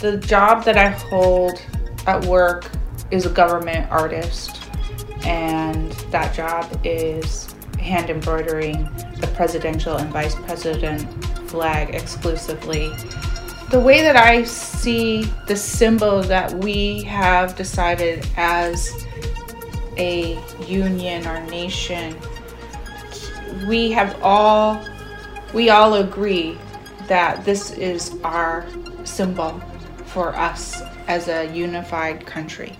the job that I hold at work is a government artist, and that job is hand embroidering the presidential and vice president flag exclusively. The way that I see the symbol that we have decided as a union or nation, we have all we all agree that this is our symbol for us as a unified country.